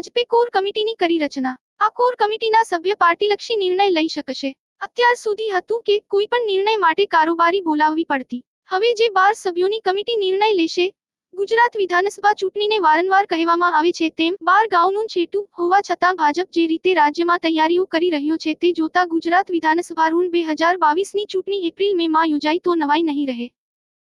ભાજપે કોર કમિટીની કરી રચના. આ કોર કમિટીના સભ્ય પાર્ટીલક્ષી નિર્ણય લઈ શકશે. અત્યાર સુધી હતું કે કોઈ પણ નિર્ણય માટે કારોબારી બોલાવવી પડતી. હવે જે બાર સભ્યોની કમિટી નિર્ણય લેશે, ગુજરાત વિધાનસભા ચૂંટણીને વારંવાર કહેવામાં આવે છે તેમ બાર ગાઉનું છેટું હોવા છતાં ભાજપ જે રીતે રાજ્યમાં તૈયારીઓ કરી રહ્યો છે તે જોતા ગુજરાત વિધાનસભા ઋણ બે હજાર બાવીસની ચૂંટણી એપ્રિલ મે માં યોજાય તો નવાઈ નહીં રહે.